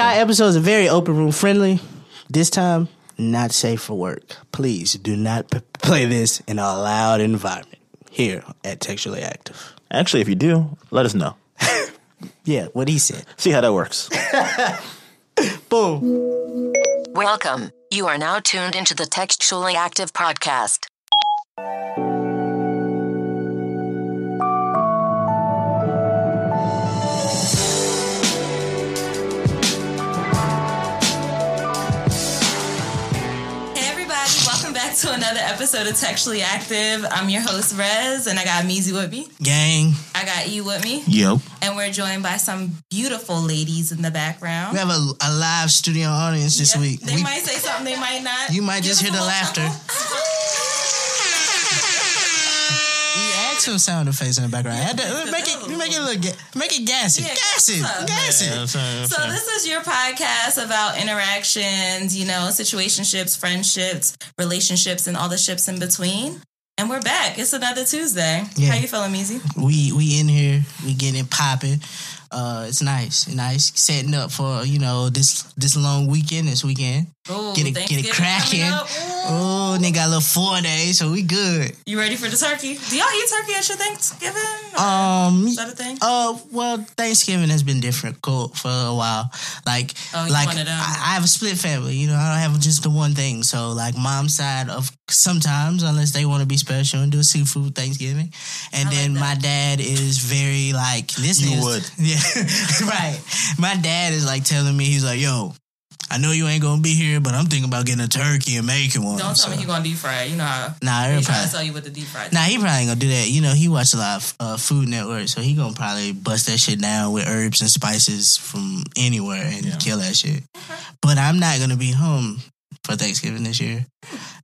our episodes are very open room friendly. This time, not safe for work. Please do not p- play this in a loud environment here at Textually Active. Actually, if you do, let us know. Yeah, what he said. See how that works. Boom. Welcome. You are now tuned into the Textually Active Podcast. Another episode of Textually Active. I'm your host Rez, and I got Meezy with me. Gang. I got you with me, Yep. and we're joined by some beautiful ladies in the background. We have a, a live studio audience this Yeah, week. They We- might say something, they might not. You might just hear the laughter. chuckle. We add some sound effects in the background. Add that- make it make it a little ga- make it gassy. Yeah, gas it. what's up? Gas it. So this is your podcast about interactions, you know, situationships, friendships, relationships, and all the ships in between. And we're back. It's another Tuesday. Yeah. How you feeling, Meezy? We we in here. We getting it popping. Uh, it's nice, nice setting up for you know this this long weekend. This weekend, Ooh, get it get it cracking. coming up. Oh, they got a little four days, so we good. You ready for the turkey? Do y'all eat turkey at your Thanksgiving? Or Um, is that a thing? Uh, well, Thanksgiving has been difficult for a while. Like, Oh, like one of them. I, I have a split family. You know, I don't have just the one thing. So, like, mom's side of sometimes, unless they want to be special and do a seafood Thanksgiving, and I then that. my dad is very like this. You is, would. yeah, right. My dad is like telling me he's like, yo. I know you ain't gonna be here, but I'm thinking about getting a turkey and making one. Don't tell So- me he gonna deep fry. You know how Nah, he they're trying to probably, sell you with the deep fried. Nah, he probably ain't gonna do that. You know, he watched a lot of uh, Food Network, so he gonna probably bust that shit down with herbs and spices from anywhere and Yeah. kill that shit. But I'm not gonna be home for Thanksgiving this year.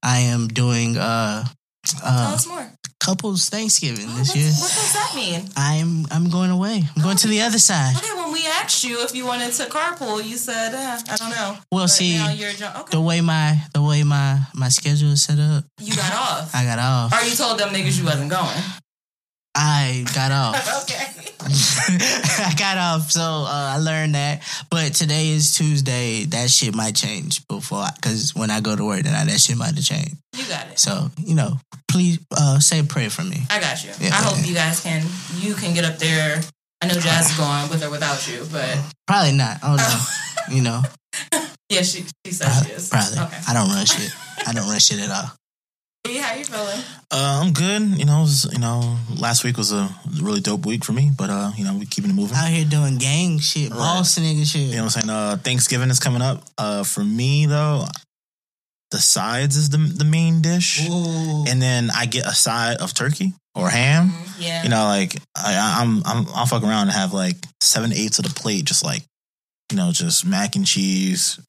I am doing uh Tell uh us more. Couples Thanksgiving Oh, this year. What does that mean? I'm I'm going away. I'm going to the other side. Okay, when we asked you if you wanted to carpool, you said, uh, I don't know. Well, But see, now you're jo- okay. The way my the way my my schedule is set up, you got off. I got off. or you told them niggas you wasn't going. I got off. okay. I got off, so uh, I learned that. But today is Tuesday. That shit might change before, because when I go to work tonight, that shit might have changed. You got it. So you know, please uh, say a prayer for me. I got you. Yeah. I hope you guys can you can get up there. I know Jazz is going with or without you, but Probably not. I don't know. you know, yeah, she she says she is. probably. Okay. I don't run shit. I don't run shit at all. How you feeling? Uh, I'm good. You know, was, you know, last week was a really dope week for me, but uh, you know, we keeping it moving. Out here doing gang shit, boss nigga shit. You know what I'm saying? Uh, Thanksgiving is coming up. Uh, for me though, the sides is the the main dish, Ooh. and then I get a side of turkey or ham. Mm-hmm. Yeah. You know, like I, I'm I'm I'll fuck around and have like seven eighths of the plate, just like you know, just mac and cheese,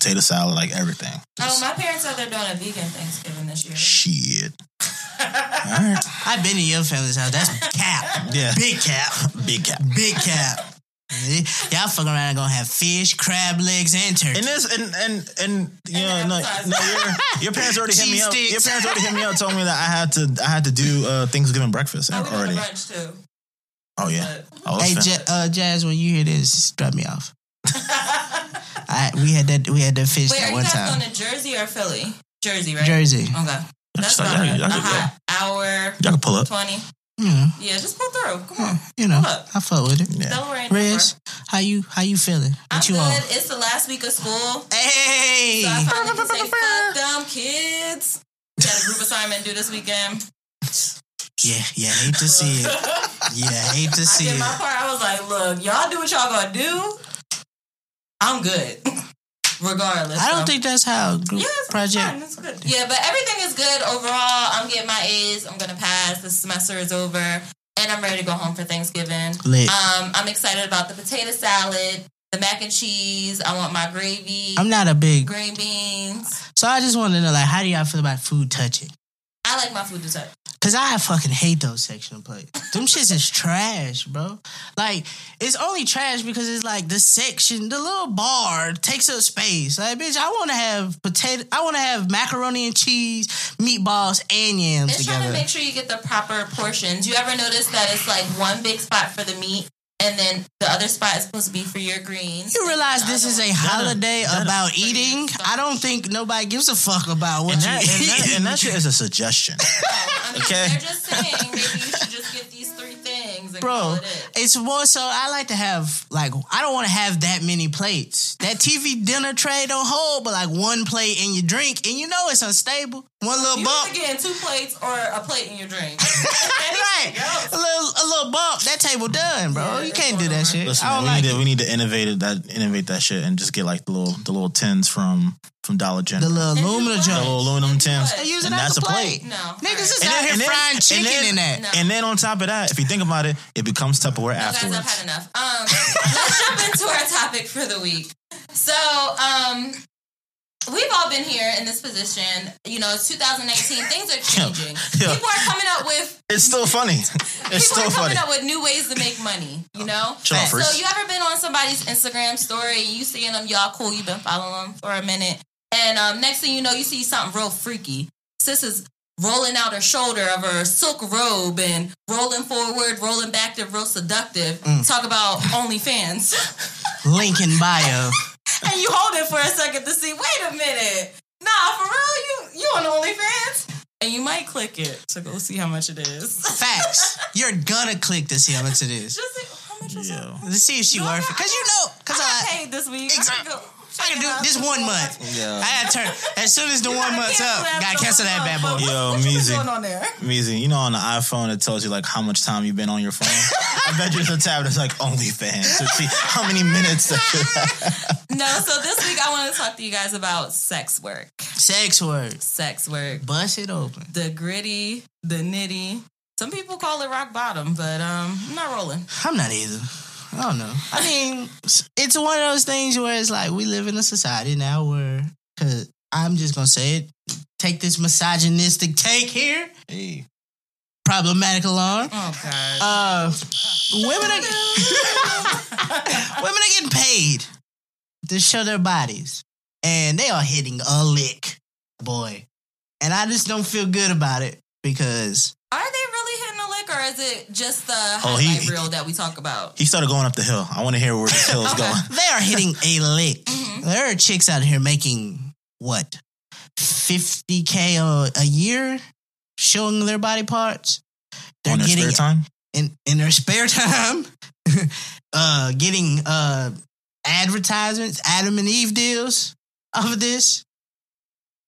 potato salad, like everything. Oh, my parents said they're doing a vegan Thanksgiving this year. shit. All right. I've been to your family's house. That's cap. Yeah. Big cap. Big cap. Big cap. Y'all fucking around and gonna have fish, crab legs, and turkey. And this and and and you know no, no your, your parents already hit me up. Your parents already hit me up, told me that I had to I had to do uh, Thanksgiving breakfast Oh, we doing already. brunch too. Oh yeah. But- I Hey, fin- Ja- uh, Jazz, when you hear this, drop me off. I we had that we had that fish Wait, that are you one guys time. going to Jersey or Philly? Jersey, right? Jersey. Okay. That's Y'all- about y'all- a, y'all a could- hot hour, Y'all can pull up. 20. You know, Yeah, just pull through. Come on. you know, Pull up. I fuck with it. Yeah. Delaware ain't Riz, how you how you feeling? I'm you good. on? It's the last week of school. Hey, So I finally can say, fuck them kids. Got a group assignment due this weekend. yeah, yeah, hate to see it. Yeah, hate to see I see did it. my part. I was like, look, y'all do what y'all gonna do. I'm good. Regardless. I don't So- think that's how group Yeah, it's project. fine. It's good. Yeah, but everything is good overall. I'm getting my A's. I'm gonna pass. The semester is over, and I'm ready to go home for Thanksgiving. Lit. Um, I'm excited about the potato salad, the mac and cheese. I want my gravy, I'm not a big, green beans. so I just want to know like, how do y'all feel about food touching? I like my food to touch. Cause I fucking hate those sectional plates. Them shits is trash, bro. Like it's only trash because it's like the section, the little bar takes up space. Like, bitch, I want to have potato. I want to have macaroni and cheese, meatballs, and yams It's trying to make sure you get the proper portions. You ever notice that it's like one big spot for the meat and then the other spot is supposed to be for your greens. You realize this is a holiday that- about eating? I don't think nobody gives a fuck about what And you that, and, that, eat. and that shit is a suggestion. Oh, Mean, Okay. They're just saying maybe you should just get these three things and Bro, it. it's more so I like to have like I don't want to have that many plates. That TV dinner tray don't hold but like one plate in your drink, and you know it's unstable. One little You bump, either getting two plates or a plate in your drink. right? A little, a little bump. That table done, bro. Yeah, you can't do that shit. Listen, I don't we like need to we need to innovate it, that innovate that shit and just get like the little the little tins from from Dollar General. the General. little And aluminum do the little aluminum tins. They use it and that's a a plate. plate. No. Niggas is And out then- here and then- frying chicken then- in that. No. And then on top of that, if you think about it, it becomes Tupperware No, guys, afterwards. I've had enough. Um, let's jump into our topic for the week. So, um, we've all been here in this position. You know, it's 2018. Things are changing. Yeah. People are coming up with It's still funny. It's people still are funny. coming up with new ways to make money. You know. So you ever been on somebody's Instagram story? You seeing them, y'all cool. You've been following them for a minute, and um, next thing you know, you see something real freaky. Sis is rolling out her shoulder of her silk robe and rolling forward, rolling back. They're real seductive. Mm. Talk about OnlyFans, Link in bio. And you hold it for a second to see. Wait a minute, nah, for real, you you on OnlyFans? And you might click it to go see how much it is. Facts. You're gonna click to see how much it is. Just see how much is it? Yo. To see if she No, worth it. Cause you know, cause I I, paid this week. Exactly. I can go I check can it do this one month. Yeah. I gotta turn as soon as the You one month's up. that Gotta cancel that bad boy. Yo, what you been Meezy. going on there? Meezy, you know on the iPhone it tells you like how much time you've been on your phone. I bet you it's a tab that's like OnlyFans to see how many minutes that you No, so this week I want to talk to you guys about sex work. Sex work. Sex work. Bust it open. The gritty, the nitty. Some people call it rock bottom, but um, I'm not rolling. I'm not either. I don't know. I mean, it's one of those things where it's like we live in a society now where, cause I'm just gonna say it. Take this misogynistic take here. Hey. Problematic alarm. Oh god. Uh, women are women are getting paid to show their bodies, and they are hitting a lick, boy. And I just don't feel good about it because Are they really hitting a lick, or is it just the Oh, he- highlight reel that we talk about? He started going up the hill. I want to hear where this hill is Okay. going. they are hitting a lick. Mhm. There are chicks out here making what fifty k a, a year showing their body parts. They're on their getting spare time. in in their spare time, uh, getting uh advertisements, Adam and Eve deals of this.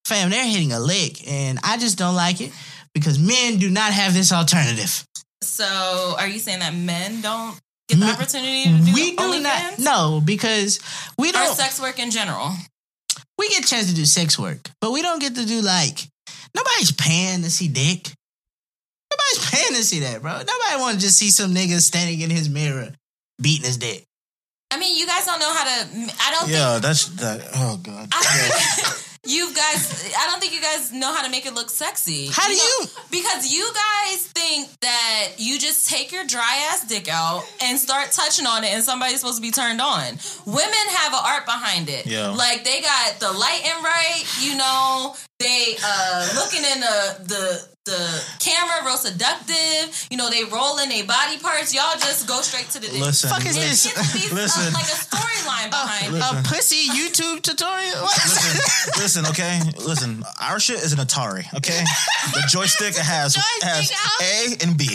Fam, they're hitting a lick, and I just don't like it because men do not have this alternative. So, are you saying that men don't get the Men- opportunity to do we do OnlyFans? not. No, because we don't. sex work in general? we get a chance to do sex work, but we don't get to do like nobody's paying to see dick. Nobody's paying to see that, bro. Nobody want to just see some nigga standing in his mirror beating his dick. I mean, you guys don't know how to. I don't think Yeah, that's that. Oh god. I think you guys, I don't think you guys know how to make it look sexy. How do know- you- Because you guys think that you just take your dry ass dick out and start touching on it, and somebody's supposed to be turned on. Women have an art behind it. Yeah. Like they got the light and right. You know, they uh looking in the the. The camera real seductive, you know. They rolling their body parts. Y'all just go straight to the dick. Listen, Fuck is this? needs to be uh, Listen. like a storyline uh, behind it. A pussy YouTube tutorial? listen, listen, okay, listen. Our shit is an Atari, okay. The joystick it has has A and B,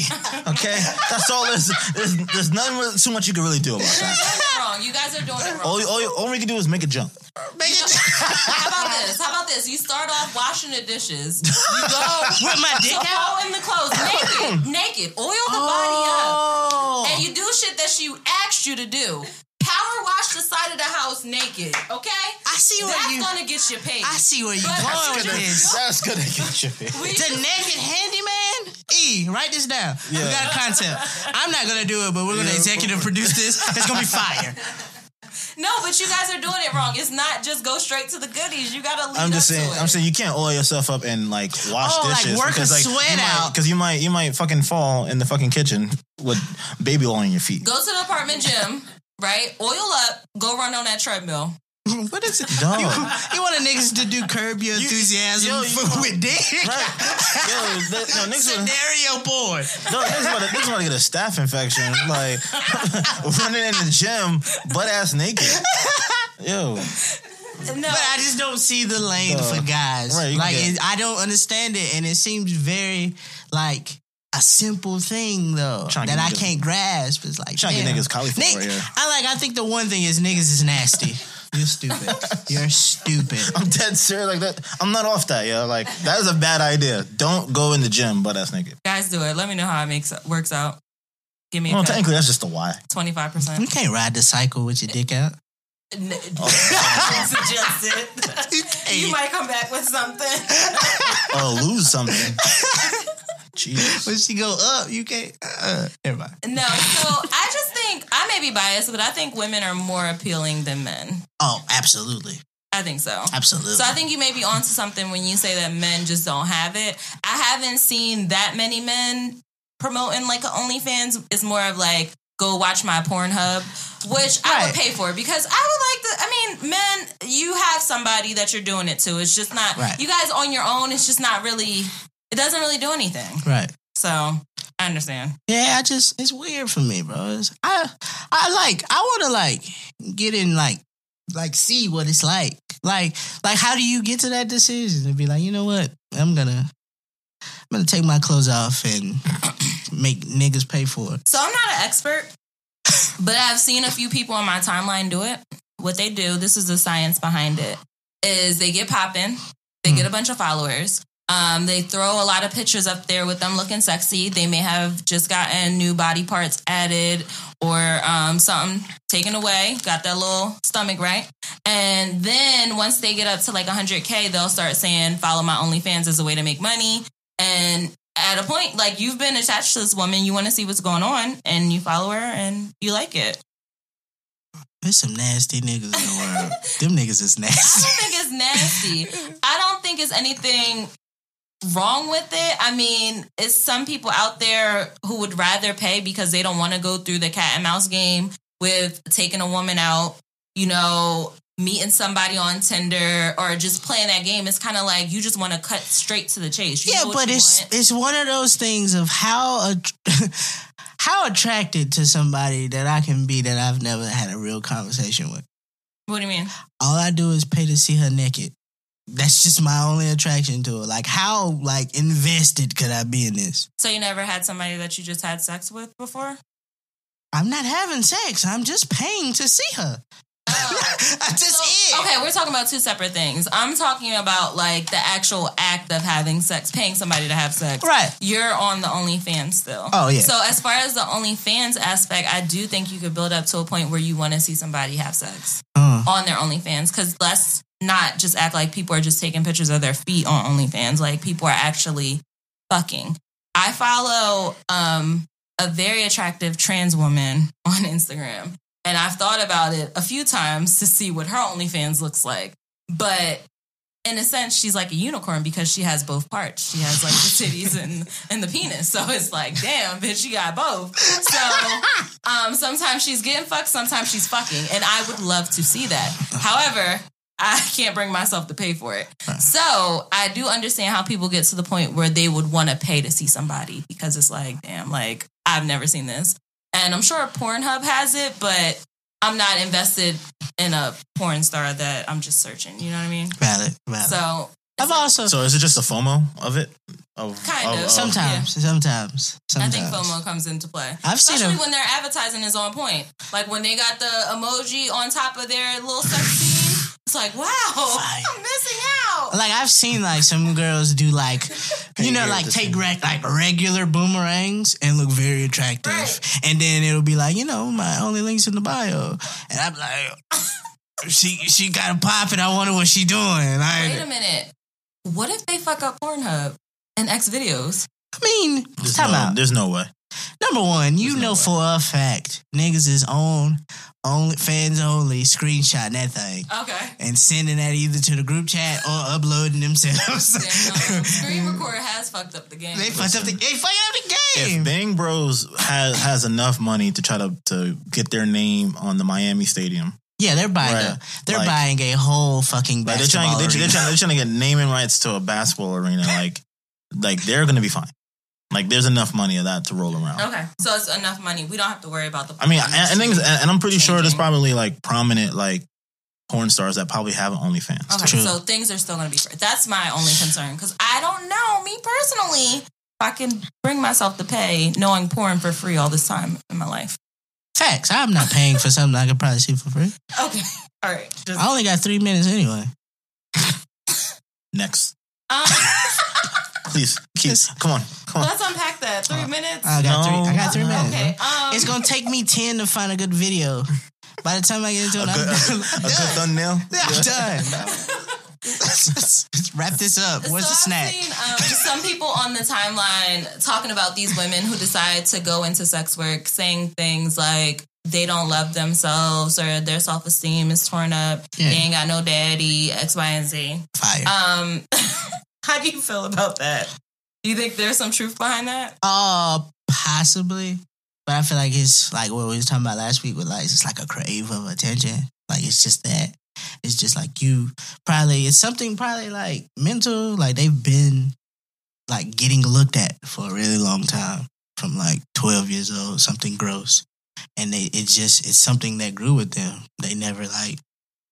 okay. That's all. There's there's, there's nothing too much you can really do about You're that. wrong. You guys are doing it wrong. All, all, all we can do is make a jump. Make it How about this? How about this? You start off washing the dishes. You go with my dick out. in the clothes naked, naked. Oil the body up, Oh. and you do shit that she asked you to do. Power wash the side of the house naked. Okay, I see where that's you. gonna get you paid. I see where you But- going with That's this. That's gonna get you. We- The naked handyman? E, write this down. We Yeah. got a concept. I'm not gonna do it, but we're gonna Yeah. executive produce this. It's gonna be fire. no, but you guys are doing it wrong. It's not just go straight to the goodies. You gotta lead I'm just up saying. to it. I'm saying you can't oil yourself up and like wash Oh, like, dishes work a because like sweat you out. because you might you might fucking fall in the fucking kitchen with baby oil on your feet. Go to the apartment gym, right? Oil up. Go run on that treadmill. what is it? Dog. You, you want a niggas to do curb your enthusiasm yo, you for- know- with dick? Right. Yo, that, no, niggas, wanna- Scenario board. no, niggas, about to, niggas about to get a staph infection. Like running in the gym, butt ass naked. Yo, No, But I just don't see the lane Duh. for guys. Right, like get- it, I don't understand it, and it seems very like a simple thing though Trying that I niggas- can't grasp. It's like Trying to get damn. niggas cauliflower Nick, right here. I like. I think the one thing is niggas is nasty. You're stupid. You're stupid. I'm dead serious. Like that, I'm not off that. Yo, like that is a bad idea. Don't go in the gym butt ass naked. guys, do it. Let me know how it makes works out. Give me Well, cut. technically, that's just a why. Twenty five percent. You can't ride the cycle with your dick out. Suggest it. you might come back with something. Or lose something. Jesus. When she go up, you can't. Uh, never mind. No, so I just think I may be biased, but I think women are more appealing than men. Oh, absolutely, I think so. absolutely. So I think you may be onto something when you say that men just don't have it. I haven't seen that many men promoting like a OnlyFans. It's more of like go watch my Pornhub, which I would pay for because I would like to. I mean, men, you have somebody that you're doing it to. It's just not Right. you guys on your own. It's just not really. It doesn't really do anything. right. So I understand. Yeah, I just it's weird for me, bro. It's, I I like I want to like get in like like see what it's like. Like like how do you get to that decision and be like, you know what? I'm gonna I'm gonna take my clothes off and make niggas pay for it. So I'm not an expert, but I've seen a few people on my timeline do it. What they do, this is the science behind it, is they get popping, they get a bunch of followers. Um, they throw a lot of pictures up there with them looking sexy. They may have just gotten new body parts added or um, something taken away, got that little stomach right. And then once they get up to like 100K, they'll start saying, follow my OnlyFans as a way to make money. And at a point, like you've been attached to this woman, you want to see what's going on, and you follow her and you like it. There's some nasty niggas in the world. Them niggas is nasty. I don't think it's nasty. I don't think it's anything wrong with it. I mean, it's some people out there who would rather pay because they don't want to go through the cat and mouse game with taking a woman out, you know, meeting somebody on Tinder or just playing that game. It's kind of like you just want to cut straight to the chase. You yeah, but it's want. it's one of those things of how att- how attracted to somebody that I can be that I've never had a real conversation with. what do you mean? all I do is pay to see her naked. That's just my only attraction to her. Like how like invested could I be in this? So you never had somebody that you just had sex with before? I'm not having sex. I'm just paying to see her. Just So- it. Okay, we're talking about two separate things. I'm talking about like the actual act of having sex, paying somebody to have sex. Right. You're on the OnlyFans still. Oh, yeah. So as far as the OnlyFans aspect, I do think you could build up to a point where you want to see somebody have sex Uh, on their OnlyFans. Because let's not just act like people are just taking pictures of their feet on OnlyFans. Like people are actually fucking. I follow um, a very attractive trans woman on Instagram. And I've thought about it a few times to see what her OnlyFans looks like. But in a sense, she's like a unicorn because she has both parts. She has like the titties and, and the penis. So it's like, damn, bitch, you got both. So um, sometimes she's getting fucked, sometimes she's fucking. And I would love to see that. However, I can't bring myself to pay for it. So I do understand how people get to the point where they would want to pay to see somebody because it's like, damn, like I've never seen this. And I'm sure Pornhub has it, but I'm not invested in a porn star that I'm just searching. You know what I mean? valid, valid. So I've also So is it just a FOMO of it? Of, Kind of. sometimes, sometimes, I think FOMO comes into play. I've seen Especially a- when their advertising is on point. Like when they got the emoji on top of their little sex scene. It's like, wow, Fire. I'm missing out. Like I've seen like some girls do like you know like take thing. rec- like regular boomerangs and look very attractive, Right. and then it'll be like you know my only links in the bio, and I'm like. She she got a pop and I wonder what she doing. Wait a minute. What if they fuck up Pornhub and X videos? I mean, There's time no, out. there's no way. Number one, you There's no know way. for a fact niggas is on OnlyFans only screenshotting that thing Okay. and sending that either to the group chat or uploading themselves. Damn, Screen recorder has fucked up the game. they fucked up the they fucked up the game. If game. Bang Bros has has enough money to try to to get their name on the Miami Stadium, Yeah, they're buying Right. a they're Like- buying a whole fucking Like they're basketball trying, they're, they're trying, they're trying to get naming rights to a basketball arena. Like, like they're gonna be fine. Like, there's enough money of that to roll around. Okay, so it's enough money. We don't have to worry about the. I mean, and, and, things, and, and I'm pretty sure there's probably like prominent like porn stars that probably have OnlyFans. Okay, True. so things are still going to be free. That's my only concern because I don't know me personally if I can bring myself to pay knowing porn for free all this time in my life. Facts. I'm not paying for something I could probably see for free. Okay, all right. Just, I only got three minutes anyway. Next, um, please keep. Yes. Come on, come on. let's unpack that. Three minutes. I got No. three. I got three minutes. okay. Um, It's gonna take me ten to find a good video. By the time I get into A it, good, I'm a, done. a good thumbnail. I'm done. Let's wrap this up. What's the so snack? I've seen um, some people on the timeline talking about these women who decide to go into sex work, saying things like they don't love themselves or their self esteem is torn up. Yeah. They ain't got no daddy. X, Y, and Z. Fire. Um, how do you feel about that? Do you think there's some truth behind that? Uh, possibly. But I feel like it's like what we was talking about last week with like it's like a crave of attention. Like it's just that. It's just like you probably it's something probably like mental. Like they've been like getting looked at for a really long time. From like twelve years old, something gross. And they it just it's something that grew with them. They never like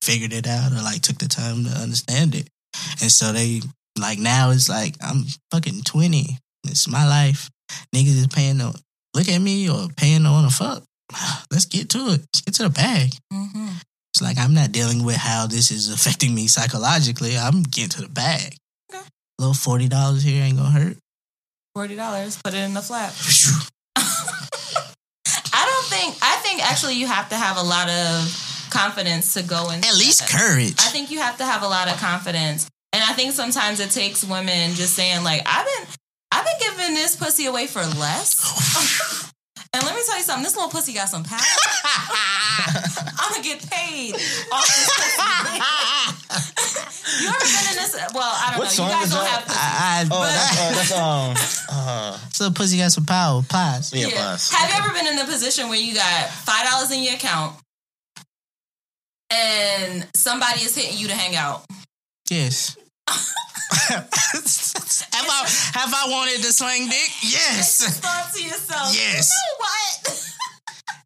figured it out or like took the time to understand it. And so they like now it's like I'm fucking twenty. It's my life. Niggas is paying to look at me or paying to wanna fuck. Let's get to it. Let's get to the bag. Mm-hmm. It's like I'm not dealing with how this is affecting me psychologically. I'm getting to the bag. Okay. little forty dollars here ain't gonna hurt. Forty dollars, put it in the flap. I don't think. I think actually you have to have a lot of confidence to go into At least that. courage. I think you have to have a lot of confidence. And I think sometimes it takes women just saying like, I've been I've been giving this pussy away for less. and let me tell you something, this little pussy got some power. I'm gonna get paid off this pussy. you ever been in this well, I don't What know. song You guys is don't that? have pussy. I, I, Oh, that's, uh, that's um. Uh, so pussy got some power. Plies. yeah, Yeah. plus. Have you ever been in a position where you got five dollars in your account and somebody is hitting you to hang out? Yes. have I have I wanted to sling dick? Yes. thought to yourself, Yes. you know what?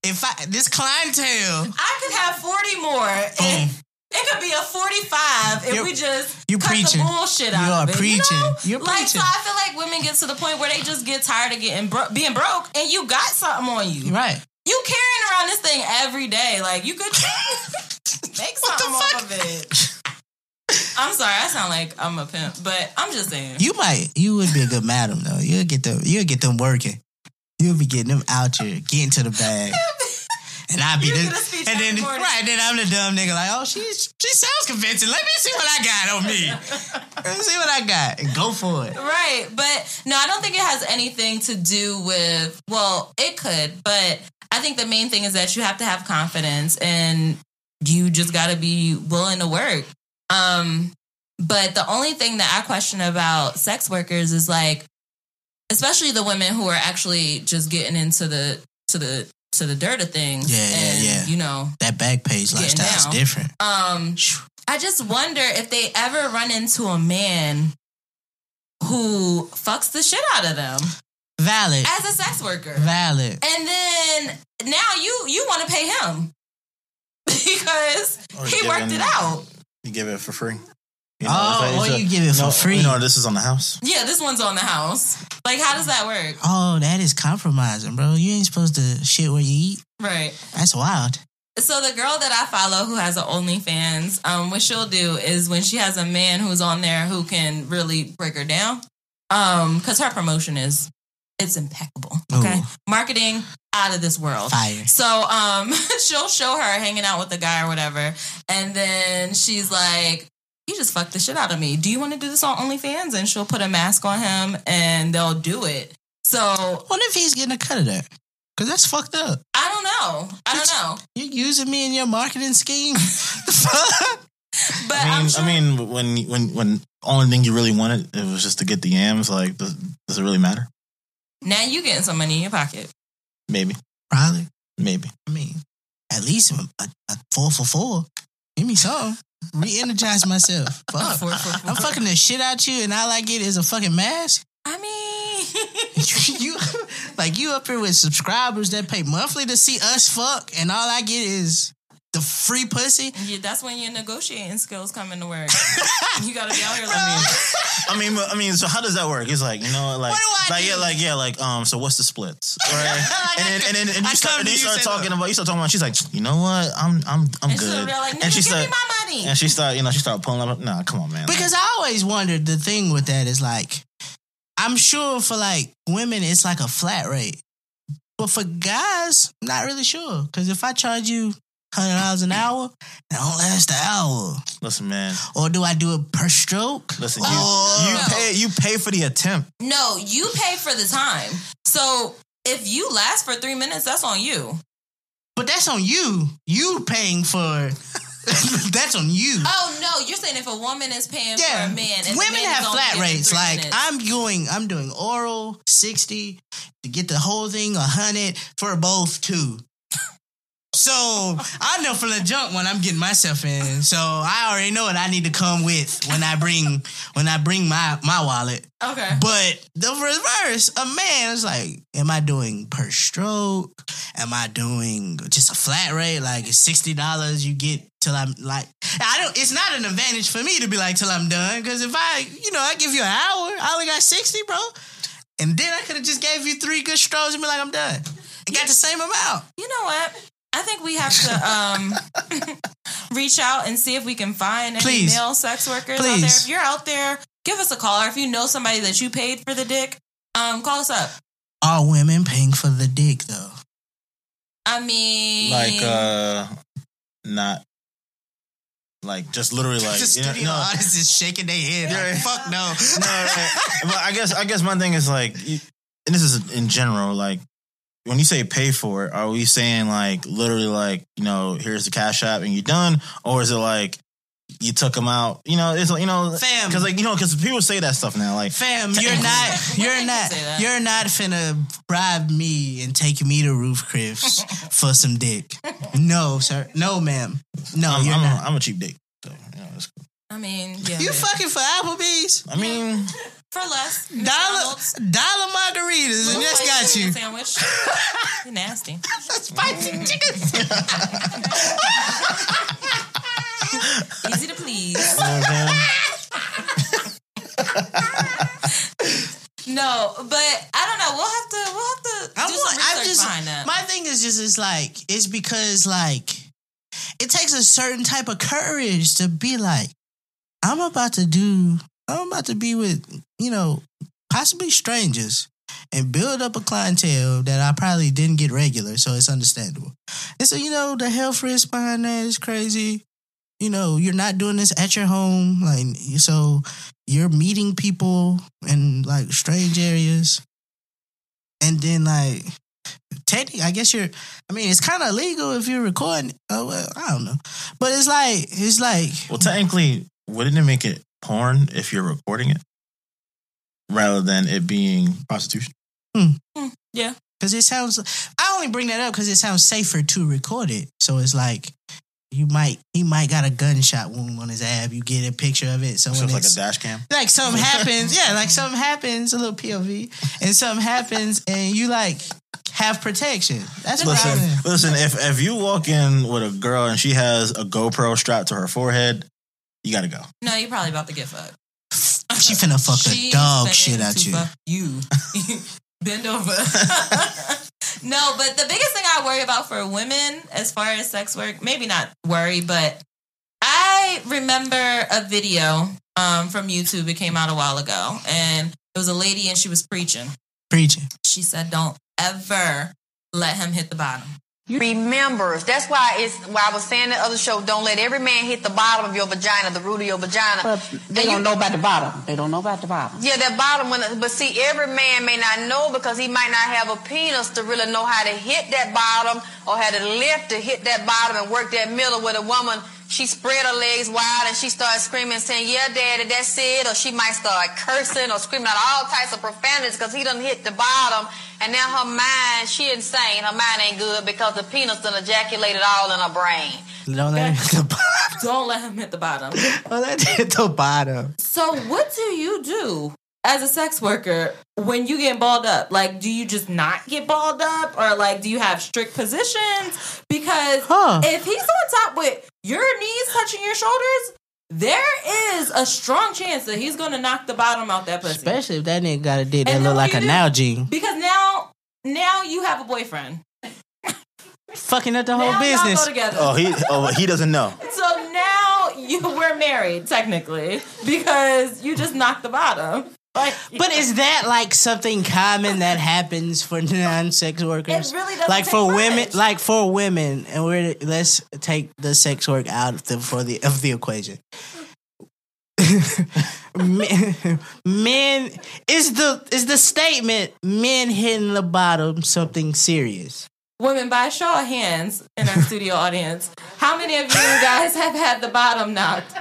If I this clientele, I could have 40 more. And it could be a 45 if You're- we just you cut preaching. the bullshit out You are of it. preaching. You know? You're preaching. like, preaching. So I feel like women get to the point where they just get tired of getting bro- being broke and you got something on you. right? You carrying around this thing every day. Like, you could make something off of it. I'm sorry, I sound like I'm a pimp, but I'm just saying. You might. You would be a good madam though. You'll get them. You'll get them working. You'll be getting them out here, getting to the bag. And I'll be the, and then morning. right then I'm the dumb nigga like oh she she sounds convincing let me see what I got on me let me see what I got and go for it Right. But no, I don't think it has anything to do with, well, it could, but I think the main thing is that you have to have confidence and you just got to be willing to work. Um, but the only thing that I question about sex workers is like, especially the women who are actually just getting into the, to the, to the dirt of things. Yeah, yeah, and, yeah. You know, that back page lifestyle is different um, I just wonder if they ever run into a man who fucks the shit out of them valid as a sex worker. valid And then now you you want to pay him because Or he worked it out. You give it for free. You Oh, it's like- or a- you give it for no, free. You know, this is on the house. Yeah, this one's on the house. Like, how does that work? oh that is compromising bro you ain't supposed to shit where you eat Right. that's wild So the girl that I follow who has an OnlyFans, um, what she'll do is when she has a man who's on there who can really break her down, um, because her promotion is it's impeccable. Okay, Ooh. marketing out of this world. fire So um, she'll show her hanging out with a guy or whatever, and then she's like, "You just fucked the shit out of me. Do you want to do this on OnlyFans?" And she'll put a mask on him, and they'll do it. So what if he's getting a cut of that because that's fucked up I don't know. I don't know. you're using me in your marketing scheme But I mean, sure. I mean, when when when only thing you really wanted it was just to get the yams. Like, does, does it really matter? now you getting some money in your pocket. Maybe, probably maybe. I mean at least a, a four for four. Give me something. Re-energize myself. Fuck. Four. I'm fucking the shit out you, and all I get is a fucking mask. I mean, you like you up here with subscribers that pay monthly to see us fuck, and all I get is the free pussy. yeah, that's when your negotiating skills come into work. you gotta be out here like, I mean, but- I mean, so how does that work? It's like you know, like, What do I like do? yeah, like yeah, like um. So what's the splits, right? and then and then and I you start, and to you you start talking look. about you start talking about. She's like, you know what? I'm I'm I'm and she's good. like, and she give me started my money. and she started you know she started pulling up. Nah, come on, man. Because I always wondered the thing with that is like, I'm sure for like women it's like a flat rate, but for guys, not really sure. Because if I charge you hundred dollars an hour, it don't last an hour. listen, man. Or do I do it per stroke? Listen, you Or- you No. pay you pay for the attempt. No, you pay for the time. So if you last for three minutes, that's on you. But that's on you. You paying for. that's on you. Oh no, you're saying if a woman is paying yeah, for a man, and women man have only flat rates. Like minutes. I'm doing, I'm doing oral sixty to get the whole thing a hundred for both two. So I know from the jump when I'm getting myself in. So I already know what I need to come with when I bring when I bring my my wallet. okay. But the reverse, a man is like, am I doing per stroke? Am I doing just a flat rate? Like it's sixty dollars you get till I'm like I don't it's not an advantage for me to be like till I'm done. Cause if I, you know, I give you an hour, I only got 60, bro. And then I could have just gave you three good strokes and be like, I'm done. And got the same amount. You know what? I think we have to um, reach out and see if we can find any Please. male sex workers out there. If you're out there, give us a call. Or if you know somebody that you paid for the dick, um, call us up. Are women paying for the dick though? I mean, Like uh, not like just literally like the you know, no. audience is shaking their head. Yeah. Like, Fuck no. no, right. but I guess I guess my thing is like, and this is in general. Like, when you say pay for it, are we saying like literally like you know here's the cash app and you're done, or is it like you took them out? You know, it's like you know, Fam. because like you know, because people say that stuff now. Like, Fam, you're not, you're not, you're not finna bribe me and take me to Ruth's Chris for some dick. No, sir. No, ma'am. No, I'm, you're I'm, not. A, I'm a cheap dick. So, you know, it's cool. I mean, yeah, you babe. fucking for Applebee's? I mean, for less. Dollar, dollar margaritas, and that's got you. Sandwich. You're nasty. Spicy chicken. sandwich. Easy to please. you know what I'm saying? No, but I don't know. We'll have to. We'll have to I do want, some research just, behind that. my thing is just, it's like, it's because, like, it takes a certain type of courage to be like, I'm about to do, I'm about to be with, you know, possibly strangers and build up a clientele that I probably didn't get regular, so it's understandable. And so, you know, the health risk behind that is crazy. You know, you're not doing this at your home, like so you're meeting people in like strange areas. And then like technically I guess you're I mean it's kinda illegal if you're recording. Oh well, I don't know. But it's like it's like well, technically, wouldn't it make it porn if you're recording it rather than it being prostitution? Hmm. Hmm. yeah. Because it sounds. I only bring that up because it sounds safer to record it. So it's like you might he might got a gunshot wound on his ab. You get a picture of it. So, So it's like a dash cam. like something happens, yeah, like something happens, a little POV, and something happens, and you like have protection. That's what I Listen, listen. If if you walk in with a girl and she has a GoPro strapped to her forehead, you got to go. No, you're probably about to get fucked. She finna fuck the She's dog shit at to you. fuck you. Bend over. no, but the biggest thing I worry about for women as far as sex work, maybe not worry, but I remember a video um, from YouTube. It came out a while ago, and it was a lady and she was preaching. Preaching. She said, "Don't ever let him hit the bottom." Remembers. That's why it's why I was saying the other show, don't let every man hit the bottom of your vagina, the root of your vagina. But they don't know about the bottom. They don't know about the bottom. Yeah, that bottom one, but see, every man may not know because he might not have a penis to really know how to hit that bottom or how to lift to hit that bottom and work that middle with a woman she spread her legs wide and she started screaming, saying, "Yeah, daddy, that's it." Or she might start cursing or screaming out all types of profanities because he done hit the bottom. And now her mind, she insane. Her mind ain't good because the penis done ejaculated all in her brain. Don't let him hit the bottom. Don't let him hit the bottom. Don't let him hit the bottom. So, what do you do as a sex worker when you get balled up? Like, do you just not get balled up, or like, do you have strict positions? Because Huh. if he's on top with your knees touching your shoulders, there is a strong chance that he's going to knock the bottom out that pussy. Especially if that nigga got a dick that look like what a do you? Nalgene. because now, now you have a boyfriend. Fucking up the whole now y'all business. go together. Oh, he oh he doesn't know. So now you we're married technically because you just knocked the bottom. Like, But is that like something common that happens for non-sex workers? It really doesn't like for much. women, like for women, and we're let's take the sex work out of the, for the of the equation. men, men is the is the statement men hitting the bottom something serious? women, by a show of hands in our studio audience, how many of you guys have had the bottom knocked?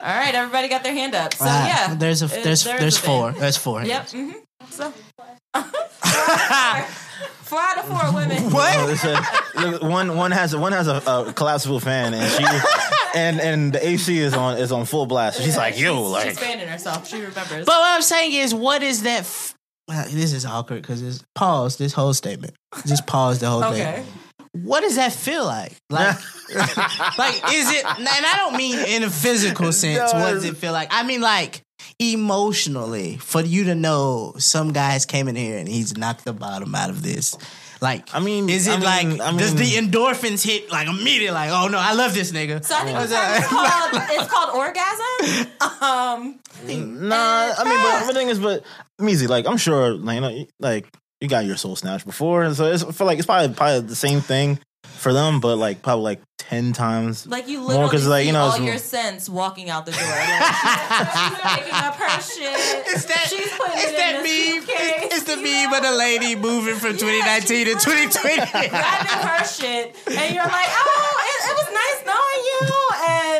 All right, everybody got their hand up. So Wow. yeah, there's a it- there's there's there's a four thing. there's four. Yep. hands. hmm So four out of four women. Oh, they said, look, one one has one has a, a collapsible fan and she and and the AC is on is on full blast. She's like, yo, she's, like she's fanning herself. She remembers. But what I'm saying is, what is that? F- well, this is awkward because it's pause this whole statement. Just pause the whole okay. thing. What does that feel like? Like, like is it? And I don't mean in a physical sense. No, what does it feel like? I mean like emotionally for you to know some guys came in here and he's knocked the bottom out of this. Like, I mean, is it I mean- like I does the endorphins hit like immediately? Like, oh no, I love this nigga. So I think What's the term is that? called it's called orgasm. Um, Nah, I mean, but the thing is, but Meezy, like I'm sure, like, you know, like you got your soul snatched before, and so it's for like it's probably probably the same thing for them, but like probably like ten times. Like you More literally 'cause, like, you know, all your sense walking out the door. Like, she's picking up her shit. It's that, she's putting it's it that in the meme. suitcase, It's, it's the meme of the lady moving from 2019 to she's 2020. grabbing her shit, and you're like, "Oh, it, it was nice knowing you,"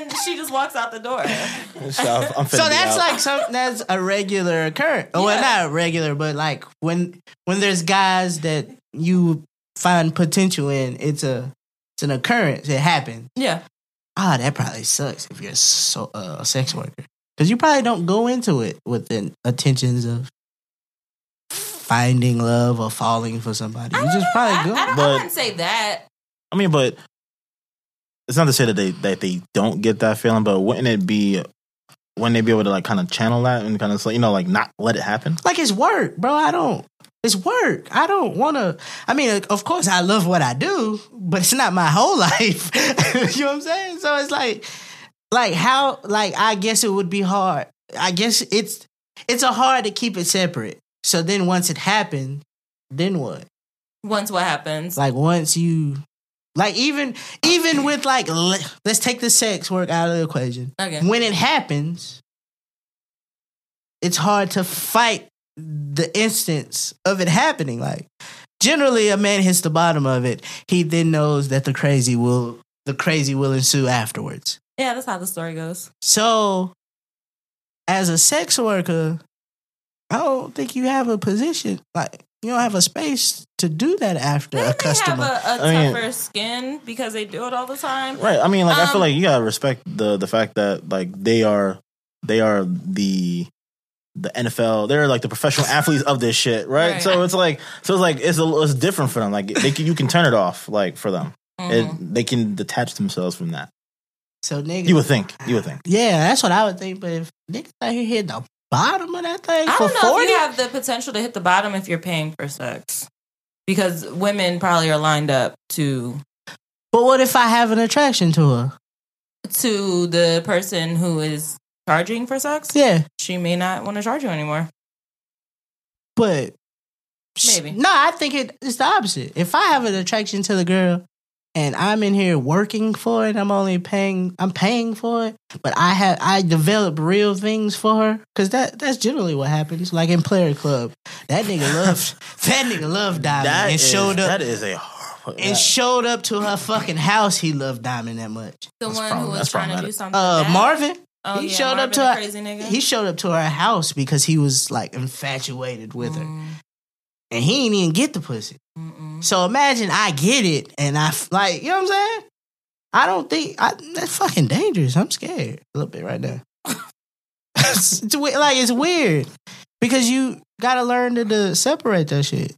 and she just walks out the door. So, I'm finna so that's out. like some that's a regular occurrence. Oh, well, not regular, but like when when there's guys that you find potential in, it's a it's an occurrence. It happened. Yeah, Ah, that probably sucks if you're so, uh, a sex worker because you probably don't go into it with the intentions of finding love or falling for somebody. You just I, probably go. don't- I But- wouldn't say that. I mean, but it's not to say that they that they don't get that feeling, but wouldn't it be? Wouldn't they be able to like kind of channel that and kind of you know like not let it happen? like it's work, bro. I don't. It's work. I don't want to. I mean, of course, I love what I do, but it's not my whole life. you know what I'm saying? So it's like, like how, like I guess it would be hard. I guess it's it's a hard to keep it separate. So then once it happened, then what? Once what happens? Like once you, like even even with like let's take the sex work out of the equation. Okay. When it happens, it's hard to fight the instance of it happening. Like generally, a man hits the bottom of it. He then knows that the crazy will the crazy will ensue afterwards. Yeah, that's how the story goes. So, as a sex worker, I don't think you have a position like you don't have a space to do that after They a may customer. have a, a I mean- tougher skin because they do it all the time. Right. I mean, like I feel Um, like you gotta respect the the fact that like they are they are the the NFL. They're like the professional athletes of this shit, right? Right. So it's like so it's like it's a, it's different for them. Like they can, you can turn it off, like for them. Mhm. It, they can detach themselves from that. so niggas, You would think. You would think. yeah, that's what I would think. But if niggas out here hit the bottom of that thing I for don't know forty, if you have the potential to hit the bottom if you're paying for sex. Because women probably are lined up to but what if I have an attraction to her? to the person who is charging for sex. Yeah, She may not want to charge you anymore. but Maybe. no. I think it, it's the opposite. If I have an attraction to the girl. And I'm in here working for it. I'm only paying. I'm paying for it, but I have I develop real things for her because that that's generally what happens. Like in Player Club, that nigga loved that nigga loved Diamond That and is- showed up. That is a. hor- and showed up to her fucking house. He loved Diamond that much. The That's one prob- who was trying to do problematic. something. Uh, bad? Marvin. Oh, he yeah, showed up to the her. crazy nigga. He showed up to her house because he was like infatuated with her, Mm, and he didn't even get the pussy. mm-mm. So imagine I get it, and I like you know what I'm saying. I don't think I, that's fucking dangerous. I'm scared a little bit right now. it's, it's like it's weird because you gotta learn to, to separate that shit.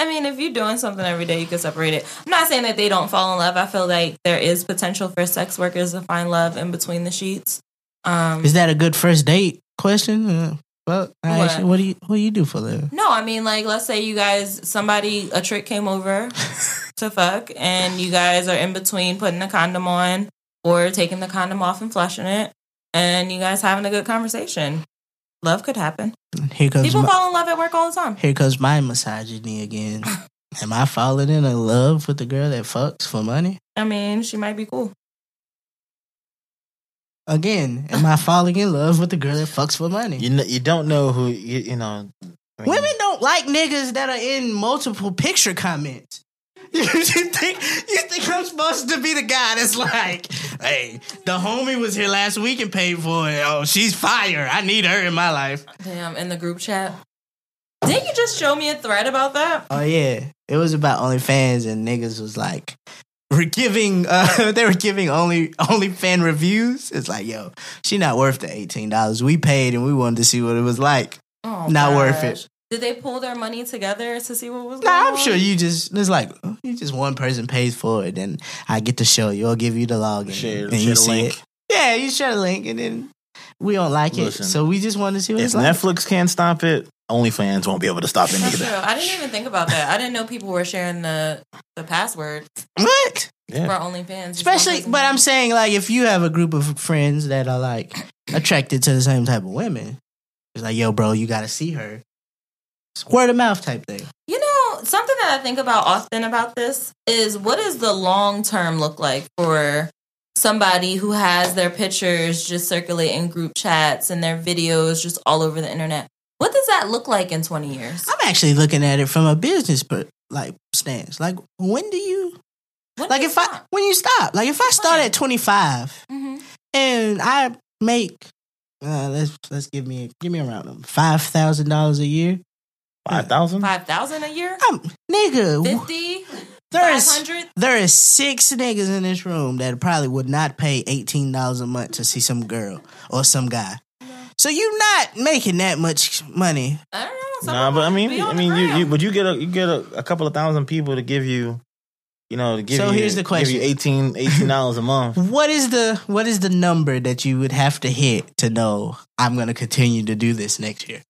I mean, if you're doing something every day, you can separate it. I'm not saying that they don't fall in love. I feel like there is potential for sex workers to find love in between the sheets. Um, Is that a good first date question? Well, What? actually, what do you what do you do for living? no, I mean, like, let's say you guys, somebody, a trick came over to fuck, and you guys are in between putting the condom on or taking the condom off and flushing it, and you guys having a good conversation. Love could happen. Here comes People my, fall in love at work all the time. here comes my misogyny again. Am I falling in love with the girl that fucks for money? I mean, she might be cool. Again, am I falling in love with the girl that fucks for money? You know, you don't know who you, you know. I mean, Women don't like niggas that are in multiple picture comments. You think you think I'm supposed to be the guy that's like, hey, the homie was here last week and paid for it. Oh, she's fire. I need her in my life. Damn, in the group chat. Didn't you just show me a thread about that? Oh yeah, it was about OnlyFans and niggas was like, were giving uh, they were giving only only fan reviews. It's like, yo, she not worth the eighteen dollars we paid, and we wanted to see what it was like. Oh, Not worth it. Did they pull their money together to see what was Nah, on? I'm sure you just it's like oh, you just one person pays for it, and I get to show you. I'll give you the login, Share- and share you the see link. it. Yeah, you share the link, and then we don't like Listen, it, so we just want to see what if it's like. Netflix can't stop it, OnlyFans won't be able to stop it That's true. either. I didn't even think about that. I didn't know people were sharing the the password What? Yeah. for OnlyFans. Especially, but I'm saying like if you have a group of friends that are like attracted to the same type of women, it's like, yo, bro, you got to see her. It's word of mouth type thing. You know, something that I think about often about this is what does the long term look like for somebody who has their pictures just circulate in group chats and their videos just all over the internet? What does that look like in 20 years? I'm actually looking at it from a business per, like stance. Like, when do you When like do if you I when you stop? Like, if I start When? at 25 Mhm. and I make uh, let's let's give me give me a round number five thousand dollars a year. Five thousand. 5,000 a year? I'm nigga. 50? There is 500? there is six niggas in this room that probably would not pay eighteen dollars a month to see some girl or some guy. So you're not making that much money. I don't know. Some Nah, but I mean, I mean, you, you gram. would you get a you get a, a couple of thousand people to give you, you know, to give So you here's the question: give you question. 18 dollars a month. What is the what is the number that you would have to hit to know I'm gonna continue to do this next year?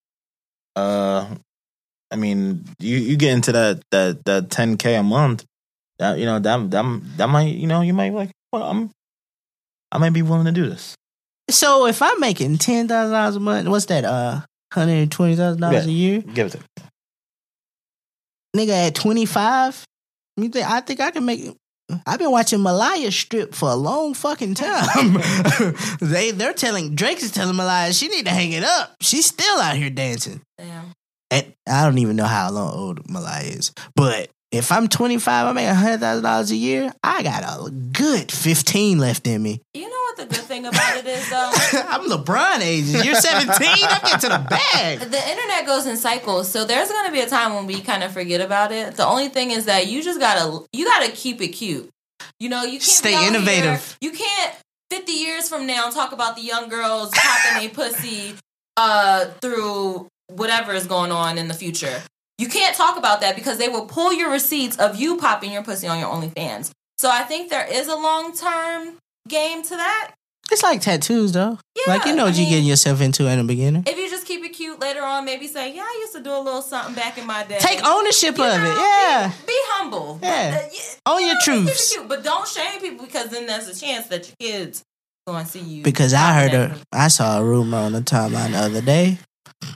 Uh, I mean, you you get into that that that ten k a month. That you know that that that might you know you might be like well I'm I might be willing to do this. So if I'm making ten thousand dollars a month, what's that? Uh, hundred and twenty thousand dollars a year. Give it to Nigga at twenty five. You think I think I can make? I've been watching Malaya strip for a long fucking time. they they're telling Drake is telling Malaya she need to hang it up. She's still out here dancing. Damn. And I don't even know how long old Malaya is, but if I'm 25, I make hundred thousand dollars a year. I got a good 15 left in me. You know what the good thing about it is, though? I'm LeBron age. You're 17. I'm getting to the bag. The internet goes in cycles, so there's gonna be a time when we kind of forget about it. The only thing is that you just gotta you gotta keep it cute. You know, you can't Stay innovative. here- You can't 50 years from now talk about the young girls popping a pussy uh through whatever is going on in the future. You can't talk about that because they will pull your receipts of you popping your pussy on your OnlyFans. So I think there is a long term game to that. It's like tattoos, though. Yeah, like you know I what you're getting yourself into in the beginning. If you just keep it cute later on, maybe say, "Yeah, I used to do a little something back in my day." Take ownership You of know, it. Yeah. Be, be humble. Yeah. But, uh, yeah, Own your truths. cute, but don't shame people because then there's a chance that your kids going to see you. Because I heard a, I saw a rumor on the timeline the other day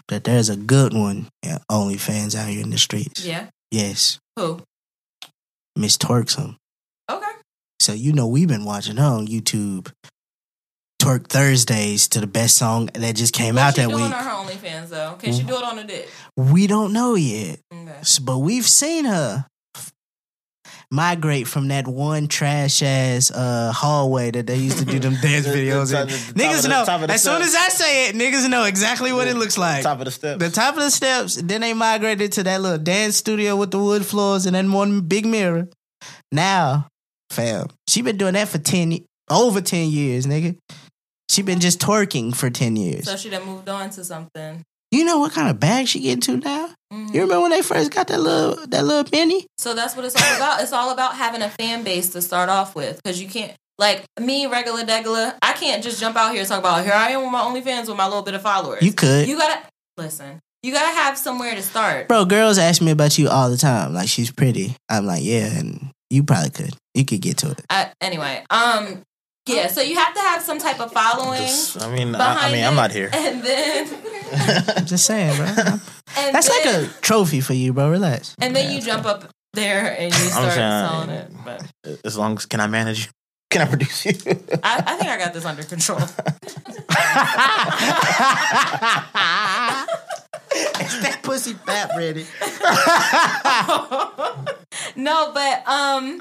that there's a good one at OnlyFans out here in the streets. Yeah. Yes, Who? Miss Twerksome. Okay. So you know we've been watching her on YouTube. Twerk Thursdays to the best song that just came out What's that doing week. on her OnlyFans though? Can she mm. do it on a dick? We don't know yet, Okay. But we've seen her. Migrate from that one trash ass uh, hallway that they used to do them dance The- the videos in. the Niggas the- know. top of the As soon as I say it, niggas know exactly what it looks like. Top of the steps. The top of the steps. Then they migrated to that little dance studio with the wood floors and then one big mirror. Now, fam, she been doing that for ten, over ten years, nigga. She been just twerking for ten years. So she done moved on to something. You know what kind of bag she getting to now? Mhm. You remember when they first got that little that little penny? So that's what it's all about. It's all about having a fan base to start off with because you can't. Like me, regular degular, I can't just jump out here and talk about here I am with my OnlyFans with my little bit of followers. You could. You gotta listen. You gotta have somewhere to start. Bro, girls ask me about you all the time. Like she's pretty. I'm like, yeah, and you probably could. You could get to it. I, anyway, um, yeah. So you have to have some type of following. Just- I mean, I, I, mean, I'm not here. And then, I'm just saying, bro. and That's like a trophy for you, bro. Relax. And then you jump up there and you start saying- selling it. But As long as can I manage you? Can I produce you? I, I think I got this under control. Is that pussy fat ready? no, but um,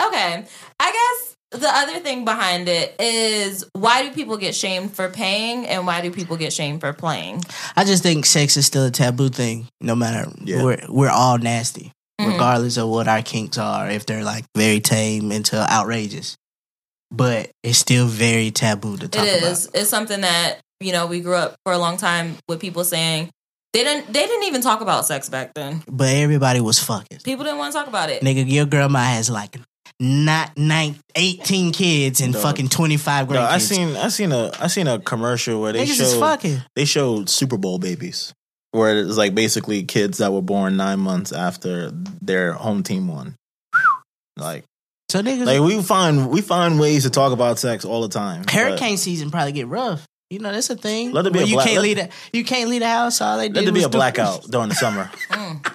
okay. I guess the other thing behind it is why do people get shamed for paying and why do people get shamed for playing? I just think sex is still a taboo thing. No matter Yeah. we're we're all nasty, Mhm. regardless of what our kinks are. If they're like very tame until outrageous, but it's still very taboo to talk It about. is. It's something that you know we grew up for a long time with people saying they didn't. They didn't even talk about sex back then. But everybody was fucking. People didn't want to talk about it. Nigga, your grandma has like not nine, 18 kids and Dog. fucking 25 No. I seen I seen a I seen a commercial where they Niggas showed fucking. they showed Super Bowl babies, where it's like basically kids that were born nine months after their home team won. Like, So niggas, like we find we find ways to talk about sex all the time. hurricane season probably get rough. You know, that's a thing. Let it be Where a you can't let- leave the you can't leave the house. All they do. Let did there be a blackout during the summer. Mm.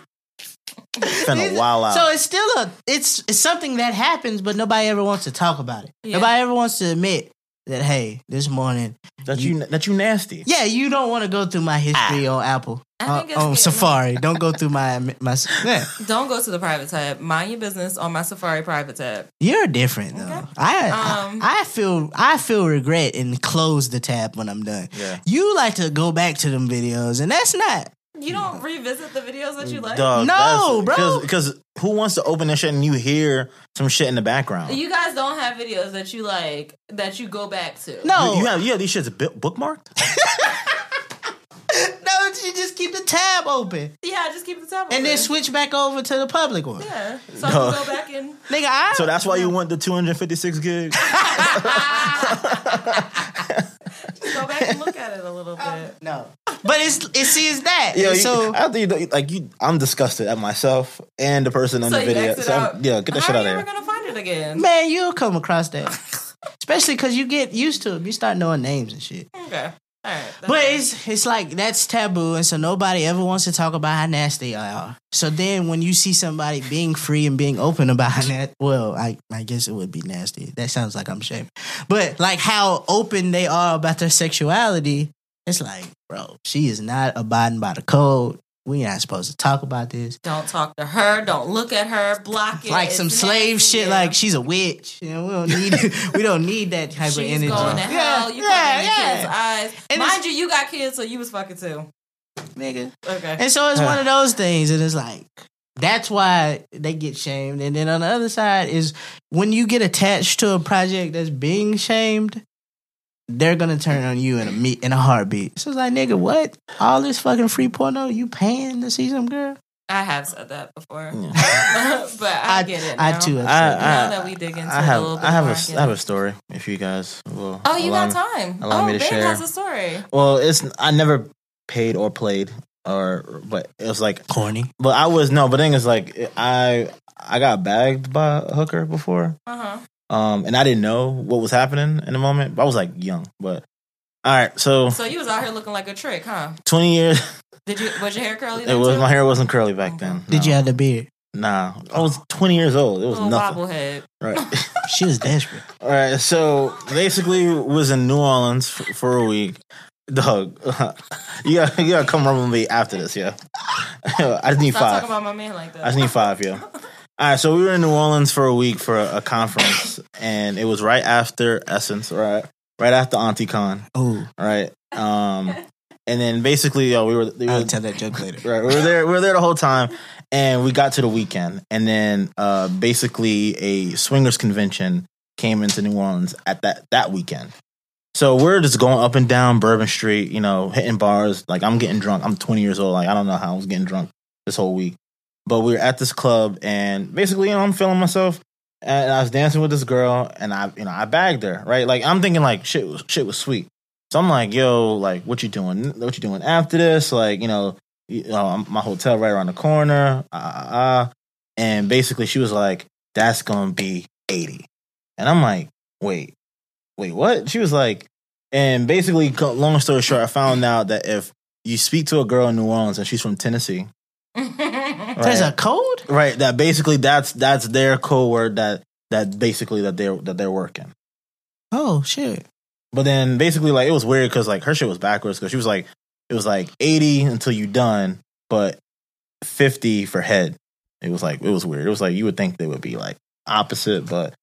Finna wild out. So it's still a it's it's something that happens, but nobody ever wants to talk about it. Yeah. Nobody ever wants to admit that hey, this morning, that you that you nasty. yeah, you don't want to go through my history on Apple uh, on getting- Safari. don't go through my my. Yeah. Don't go to the private tab. Mind your business on my Safari private tab. You're different though. Okay. I, Um, I I feel I feel regret and close the tab when I'm done. Yeah. You like to go back to them videos, and that's not. You don't revisit the videos that you like. Dog, No, bro. Because who wants to open that shit and you hear some shit in the background? You guys don't have videos that you like that you go back to. No, You, you have you have these shits bookmarked. no, you just keep the tab open Yeah, just keep the tab. Open. And then switch back over to the public one. Yeah, so I can go back and Nigga, I, So that's why you want the 256 gig. go back and look at it a little um, bit. no, but it's it sees that. Yo, And you, so I think you, like you, I'm disgusted at myself and the person on So the video. So I'm- yeah, get that shit out you of ever here. gonna find it again? man, you'll come across that, especially because you get used to it. You start knowing names and shit. Okay, all right. But it's it's like that's taboo, and so nobody ever wants to talk about how nasty y'all are. So then, when you see somebody being free and being open about that, well, I I guess it would be nasty. That sounds like I'm shaming, but like how open they are about their sexuality, it's like, bro, she is not abiding by the code. We not supposed to talk about this. don't talk to her. Don't look at her. Block it. like It's some slave nasty, shit. yeah. Like she's a witch. You know, we don't need we don't need that type She's of energy. going to hell. You yeah, your kids' eyes. And Mind you, you got kids, so you was fucking too. nigga. Okay. And so it's one of those things, and it's like that's why they get shamed. And then on the other side is when you get attached to a project that's being shamed, they're gonna turn on you in a me- in a heartbeat. So it's like, nigga, what? All this fucking free porno you paying to see some girl? I have said that before, Yeah. but I, I- get it. I too have I, said that. Now that we dig into I it have a little bit I have more, a I get I have a story. If you guys will. Oh, you allow got me- time. allow oh, me to Ben share. has a story. Well, it's I never paid or played or but it was like Corny. but I was no but the thing is like I I got bagged by a hooker before Uh huh. Um and I didn't know what was happening in the moment I was like young but all right so So you was out here looking like a trick, huh? 20 years Did you? Was your hair curly? it was too? my hair wasn't curly back then Did no. you have the beard? nah I was 20 years old it was Little nothing bobblehead. right She was desperate. All right, so basically was in New Orleans for, for a week. Dog, you got you got to come run with me after this, yeah. I just need Stop five. talking about my man like that. I just need five, yeah. All right, so we were in New Orleans for a week for a, a conference, and it was right after Essence, right, right after AuntieCon, Oh, right. Um, and then basically, yo, we were, we were I'll tell that joke later. Right, we were there. We were there the whole time, and we got to the weekend, and then uh, basically a swingers convention came into New Orleans at that that weekend. So we're just going up and down Bourbon Street, you know, hitting bars. Like I'm getting drunk. I'm 20 years old. Like I don't know how I was getting drunk this whole week, but we were at this club, and basically, you know, I'm feeling myself. And I was dancing with this girl, and I, you know, I bagged her. Right, like I'm thinking, like shit was shit was sweet. So I'm like, yo, like, what you doing? What you doing after this? Like, you know, you know, my hotel right around the corner. Uh, uh, uh. And basically, she was like, that's to be 80. And I'm like, wait, wait, what? She was like, and basically, long story short, I found out that if you speak to a girl in New Orleans and she's from Tennessee, There's a code? right, that basically that's that's their code word that that basically that they're that they're working. Oh, shit. But then basically, like it was weird because like her shit was backwards because she was like it was like eighty until you done, but fifty for head. It was like it was weird. It was like you would think they would be like opposite, but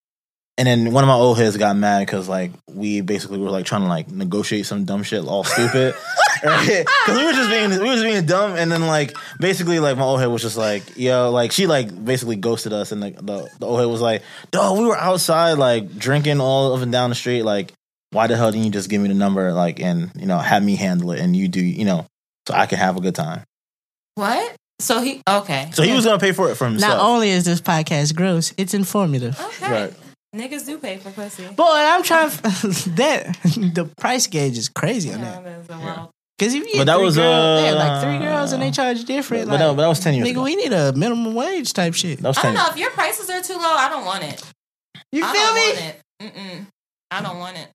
and then one of my old heads got mad because like we basically were like trying to like negotiate some dumb shit, all stupid, right? Because we were just being we were just being dumb, and then like basically like my old head was just like yo, like she like basically ghosted us, and the the, the old head was like, dog, we were outside like drinking all up and down the street, like why the hell didn't you just give me the number, like and you know have me handle it, and you do you know so I can have a good time. what? So he okay. So he was gonna pay for it for himself. Not only is this podcast gross, it's informative. okay. Right. Niggas do pay for pussy. Boy, I'm trying that the price gauge is crazy on Yeah, that. that's a wild- Because if you But get that three was, girls, uh, yeah, like three girls and they charge different. but, like, that, but that was ten years nigga, ago. we need a minimum wage type shit. That was I don't know if your prices are too low. I don't want it. You I feel me? Mm-mm. I don't want it.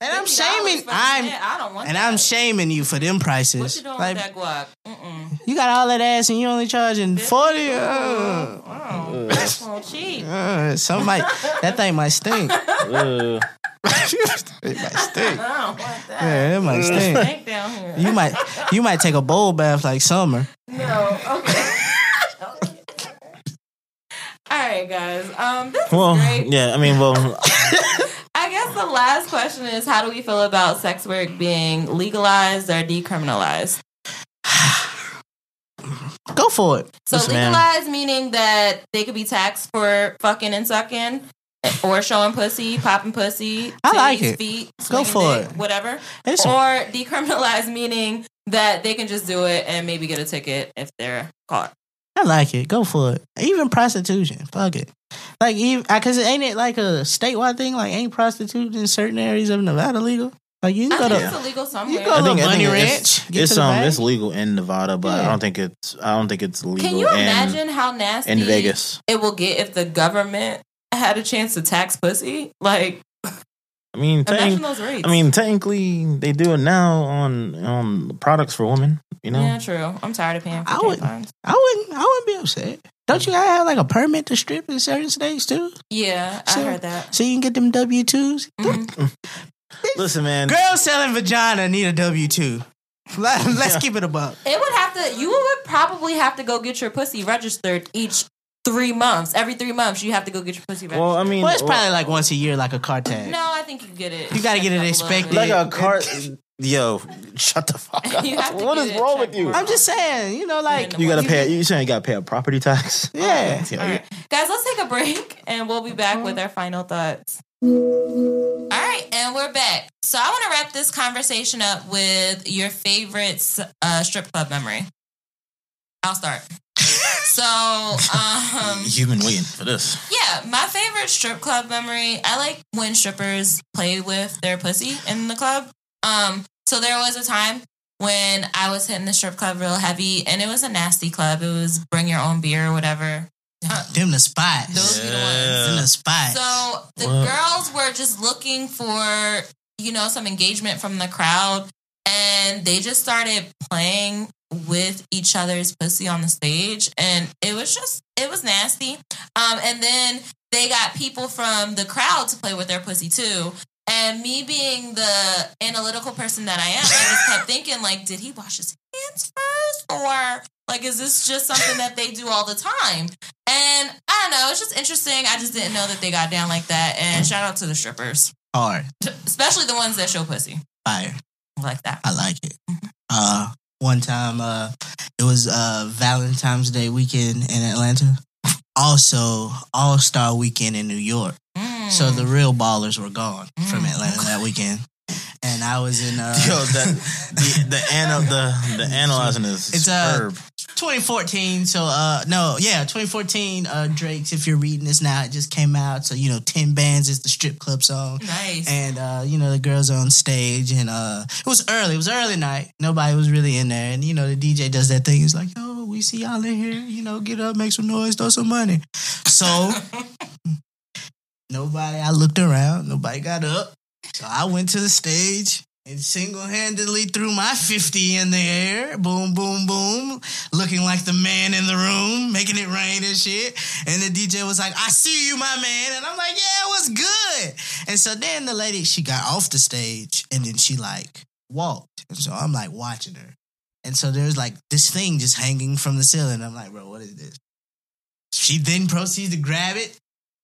And I'm shaming. I'm shit, I don't want and that. I'm shaming you for them prices. What you doing like, with that guac? Mm-mm. you got all that ass and you only charging forty. Uh, Oh, that's cheap. uh, some might that thing might stink. It might stink. I don't want that. Yeah, it might stink. Stink down here. You might you might take a bowl bath like summer. No, okay. All right, guys. Um, this well, is great. yeah. I mean, well, I guess the last question is: How do we feel about sex work being legalized or decriminalized? Go for it. So Listen, man. legalized meaning that they could be taxed for fucking and sucking, or showing pussy, popping pussy. I like it. Feet, Go for dick, it. Whatever. It's or decriminalized meaning that they can just do it and maybe get a ticket if they're caught. I like it. Go for it. Even prostitution. Fuck it. Like even because ain't it like a statewide thing? Like ain't prostitution in certain areas of Nevada legal? Like you can go think to it's illegal somewhere. you go I think, I Bunny think Ranch. it's, it's um it's legal in Nevada, but I don't think it's I don't think it's legal. Can you in, imagine how nasty in Vegas? it will get if the government had a chance to tax pussy? Like, I mean, imagine those rates. I mean, technically, they do it now on on products for women. You know, yeah, true. I'm tired of paying for I would, I wouldn't, I wouldn't be upset. Don't you gotta have like a permit to strip in certain states too, Yeah, I heard that. so you can get them W twos? Mhm. listen, man. Girls selling vagina need a W two. Let's keep it above. It would have to. You would probably have to go get your pussy registered each three months. Every three months, you have to go get your pussy registered. Well, I mean, Well, it's probably like once a year, like a car tag. no, I think you get it. You gotta get it checked up a little inspected. like a car. Yo, shut the fuck up. You have to what get is it wrong with you? out. I'm just saying, you know, like You gotta pay. You saying you gotta pay a property tax? Yeah. Yeah, All right. Guys, let's take a break and we'll be back with our final thoughts. All right, and we're back. So I want to wrap this conversation up with your favorite uh, strip club memory. I'll start. So, um, You've been waiting for this. yeah, my favorite strip club memory. I like when strippers play with their pussy in the club. Um, so there was a time when I was hitting the strip club real heavy, and it was a nasty club. It was bring your own beer or whatever. Uh, them the spots. those be the ones. Them the spots. So the What? girls were just looking for, you know, some engagement from the crowd. And they just started playing with each other's pussy on the stage. And it was just, it was nasty. Um, and then they got people from the crowd to play with their pussy too. And me being the analytical person that I am, I just kept thinking, like, did he wash his hands first? Or like, is this just something that they do all the time? And I don't know, it's just interesting. I just didn't know that they got down like that. And shout out to the strippers, Hard especially the ones that show pussy fire. like that. I like it. Uh, one time, uh, it was uh Valentine's Day weekend in Atlanta. Also, All Star Weekend in New York. Mm. So the real ballers were gone from Mm. Atlanta that weekend, and I was in uh, Yo, that the the anal the the analyzing is It's, uh, superb. 2014. So uh, no, yeah, 2014. Uh, Drake's. If you're reading this now, it just came out. So you know, Ten Bands is the strip club song. nice. And uh, you know the girls on stage, and uh, it was early. It was early night. Nobody was really in there, and you know the DJ does that thing. He's like, "Yo, we see y'all in here. You know, get up, make some noise, throw some money." So nobody. I looked around. Nobody got up. So I went to the stage and single handedly threw my fifty in the air. Boom, boom, boom. Looking like the man in the room, making it rain and shit. And the DJ was like, "I see you, my man," and I'm like, "Yeah, it was good." And so then the lady, she got off the stage and then she like walked. And so I'm like watching her. And so there's like this thing just hanging from the ceiling. I'm like, bro, what is this? She then proceeds to grab it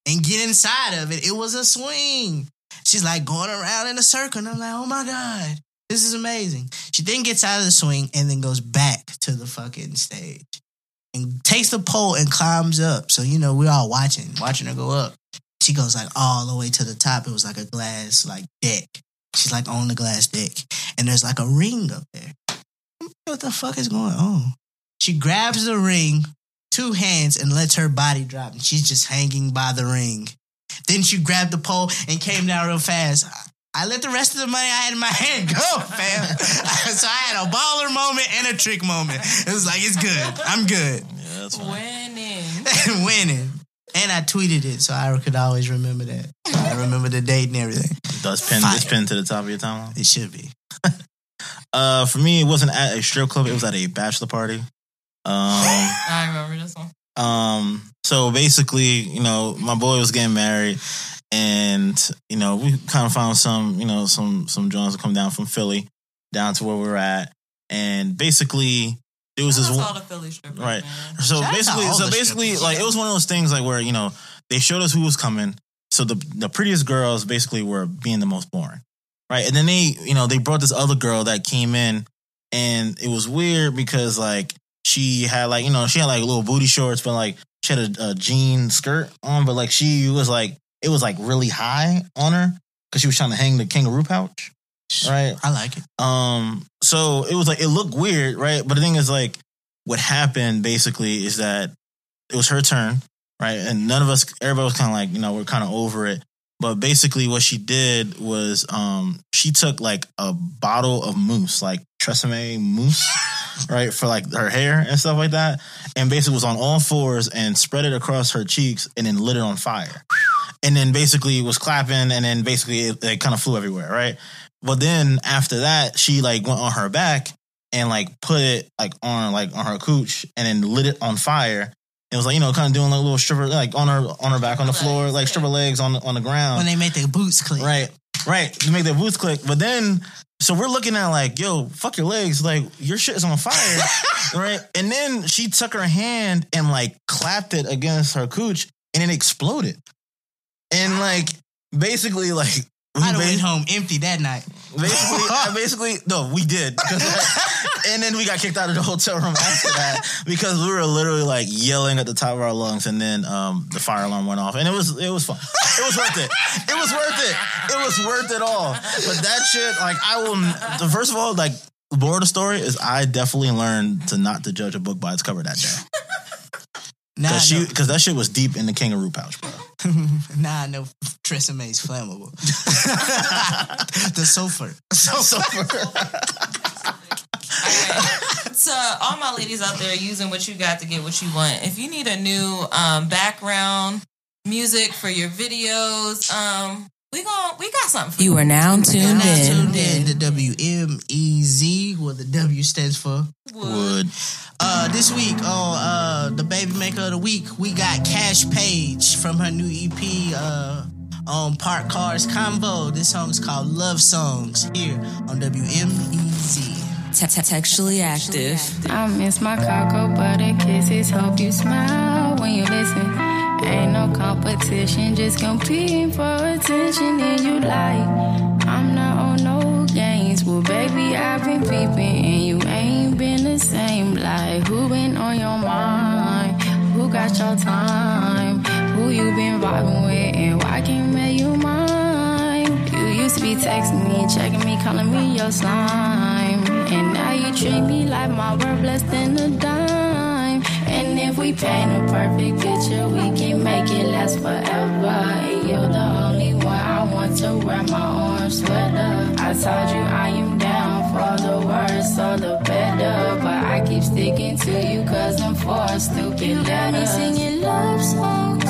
and get inside of it. It was a swing. She's like going around in a circle. And I'm like, oh my God, this is amazing. She then gets out of the swing and then goes back to the fucking stage and takes the pole and climbs up. So, you know, we're all watching, watching her go up she goes like all the way to the top. It was like a glass like deck. She's like on the glass deck, and there's like a ring up there. What the fuck is going on? She grabs the ring, two hands, and lets her body drop, and she's just hanging by the ring. Then she grabbed the pole and came down real fast. I let the rest of the money I had in my hand go, fam. so I had a baller moment and a trick moment. It was like, it's good. I'm good. Yeah, that's. Winning. Winning. And I tweeted it, so I could always remember that. I remember the date and everything. Does pin Fire. this pin to the top of your timeline? It should be. Uh, for me, it wasn't at a strip club. It was at a bachelor party. Um, I remember this one. Um. So basically, you know, my boy was getting married, and you know, we kind of found some, you know, some some Jones to come down from Philly down to where we are at, and basically, It was this one. to all the Philly strippers, Right. man. So Shout basically, so basically, strippers. like it was one of those things like where you know they showed us who was coming. So the the prettiest girls basically were being the most boring, right? And then they, you know, they brought this other girl that came in, and it was weird because like she had like you know she had like little booty shorts, but like she had a, a jean skirt on, but like she was like it was like really high on her because she was trying to hang the kangaroo pouch, right? I like it. Um, so it was like it looked weird, right? But the thing is, like, what happened basically is that it was her turn, right? And none of us, everybody was kind of like, you know, we're kind of over it. But basically, what she did was, um, she took like a bottle of mousse, like Tresemme mousse, right, for like her hair and stuff like that, and basically was on all fours and spread it across her cheeks and then lit it on fire, and then basically was clapping, and then basically it, it kind of flew everywhere, right? But then after that, she like went on her back and like put it like on like on her cooch and then lit it on fire. It was like you know kind of doing like a little stripper like on her on her back on the floor like stripper legs on on the ground. When they make their boots click. Right, right. To make their boots click. But then, so we're looking at like, yo, fuck your legs. Like, your shit is on fire. right. And then she took her hand and like clapped it against her cooch and it exploded. And like, basically, like, have bas- went home empty that night. Basically, I basically, no, we did. and then we got kicked out of the hotel room after that because we were literally like yelling at the top of our lungs, and then um, the fire alarm went off, and it was it was fun. It was worth it. It was worth it. It was worth it all. But that shit, like, I will. First of all, like, the moral of the story is I definitely learned to not to judge a book by its cover that day Now I because she know, because that shit was deep in the kangaroo pouch, bro. now I know Tresemme is flammable. the sulfur. So to all my ladies out there using what you got to get what you want. If you need a new um, background music for your videos, um, we gon' we got something for you. You are now tuned Now in. tuned in to WMEZ, what the W stands for. would Uh, this week on uh, the Baby Maker of the Week, we got Cash Page from her new EP uh, on Park Cars Combo. This song is called Love Songs here on WMEZ. Te- te- Textually active. I miss my cocoa butter kisses. Hope you smile when you listen. Ain't no competition, just competing for attention. And you like, I'm not on no games. Well, baby, I've been peeping, and you ain't been the same. Like, who been on your mind? Who got your time? Who you been vibing with, and why can't make you mine? You used to be texting me, checking me, calling me your slime. And now you treat me like my word less than a dime. And if we paint a perfect picture, we can make it last forever. And you're the only one I want to wear my orange sweater. I told you I am down for the worse or the better. But I keep sticking to you cause I'm for stupid letters. singing love songs,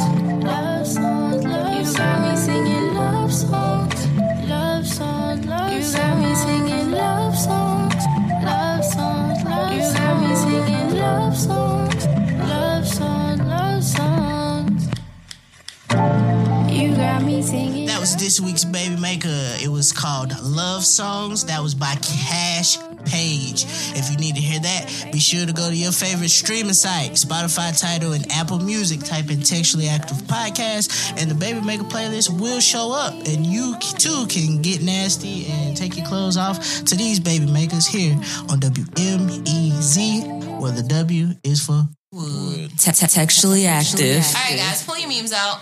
love songs, love songs. You got me singing love songs, love songs, love You got me singing love songs, love songs, love You got me singing love songs, was this week's Baby Maker. It was called Love Songs. That was by Cash Page. If you need to hear that, be sure to go to your favorite streaming site, Spotify, Tidal, and Apple Music. Type in Textually Active Podcast, and the Baby Maker playlist will show up. And you too can get nasty and take your clothes off to these Baby Makers here on WMEZ, where the W is for Textually active. All right, guys, pull your memes out.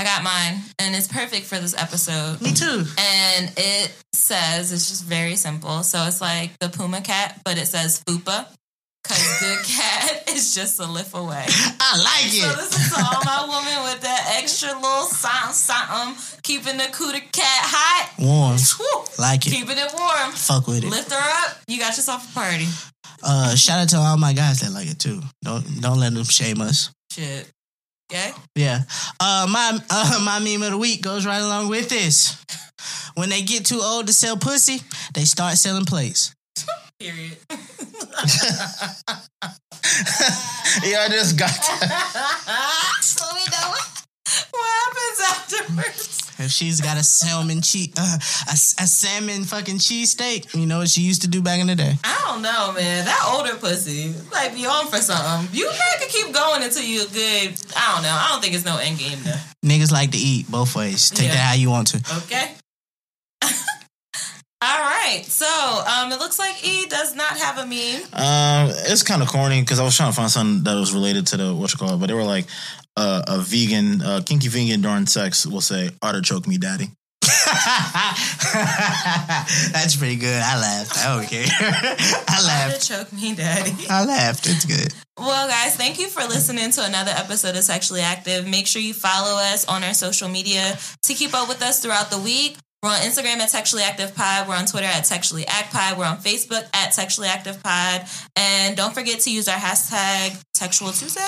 I got mine, and it's perfect for this episode. me too. And it says it's just very simple. So it's like the Puma cat, but it says Fupa. Cause good cat is just a lift away. I like it. So this is to all my women with that extra little something, something, keeping the cooter cat hot. Warm. Woo. Like it. Keeping it warm. Fuck with it. Lift her up. You got yourself a party. Uh, shout out to all my guys that like it too. Don't don't let them shame us. Shit. Okay. Yeah. Uh, my uh, my meme of the week goes right along with this. When they get too old to sell pussy, they start selling plates. Period. Yeah, I just got that. so we know what happens afterwards. If she's got a salmon cheese, uh, a, a salmon fucking cheesesteak, you know what she used to do back in the day. I don't know, man. That older pussy might be on for something. You might could keep going until you a good. I don't know. I don't think it's no end game there. Niggas like to eat both ways. Take Yeah. that how you want to. Okay. All right. So um, it looks like E does not have a meme. Um, it's kind of corny because I was trying to find something that was related to the what you call it, but they were like uh, a vegan, uh, kinky vegan during sex will say "artichoke me, daddy." That's pretty good. I laughed. I don't care. I laughed. Choke me, daddy. I laughed. It's good. Well, guys, thank you for listening to another episode of Textually Active. Make sure you follow us on our social media to keep up with us throughout the week. We're on Instagram at Textually Active Pod. We're on Twitter at Textually Act Pod. We're on Facebook at Textually Active Pod. And don't forget to use our hashtag Textual Tuesday.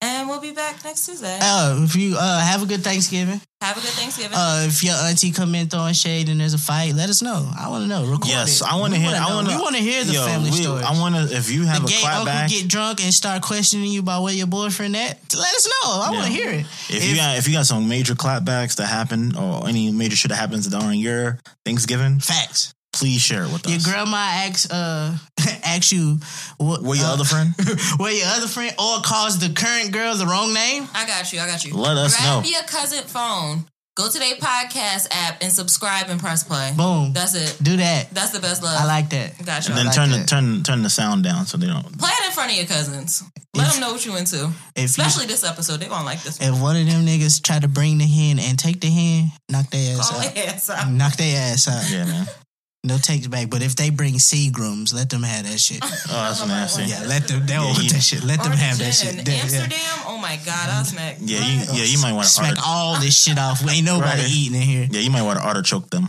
And we'll be back next Tuesday. Uh, if you uh, have a good Thanksgiving. Have a good Thanksgiving. Uh, if your auntie come in throwing shade and there's a fight, let us know. I want to know. Record Yes, it. I want to hear. wanna I want to. We want to hear the yo, family we- stories. I want to. If you have the a gay clap uncle back, get drunk and start questioning you about where your boyfriend at. Let us know. I want to hear it. if, you got if you got some major clapbacks that happen or any major shit that happens during your Thanksgiving, facts, please share it with Your us. grandma asks uh asks you what Where your uh, other friend? where your other friend or calls the current girl the wrong name. I got you. I got you. Let us Grab know. your cousin phone. Go to their podcast app and subscribe and press play. Boom. That's it. Do that. That's the best love. I like that. Got you. And then like turn the turn turn the sound down so they don't. Play it in front of your cousins. Let If- them know what you into. If you, Especially this episode. They won't like this one. if one of them niggas try to bring the hen and take the hen, knock their ass Call out. their ass out. Knock their ass out. Yeah, man. No takes back. But if they bring Seagrams, let them have that shit. Oh, that's nasty. Yeah, let them. They Yeah, want that shit. Let them have that gin. shit. Yeah, yeah. Amsterdam. Oh my god, I'll snack. Yeah, you yeah you might want to Smack arti- all this shit off. Ain't nobody Right. eating in here. yeah you might want to artichoke them.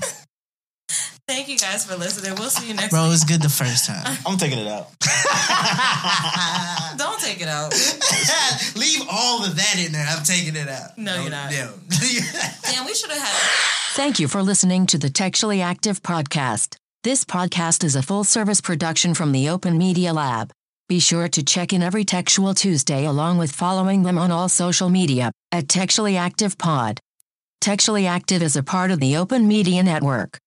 Thank you guys for listening. We'll see you next Bro, it was good the first time. I'm taking it out. Don't take it out. Leave all of that in there. I'm taking it out. No, you're not. No. Damn, we should have had. Thank you for listening to the Textually Active podcast. This podcast is a full service production from the Open Media Lab. Be sure to check in every Textual Tuesday along with following them on all social media at Textually Active Pod. Textually Active is a part of the Open Media Network.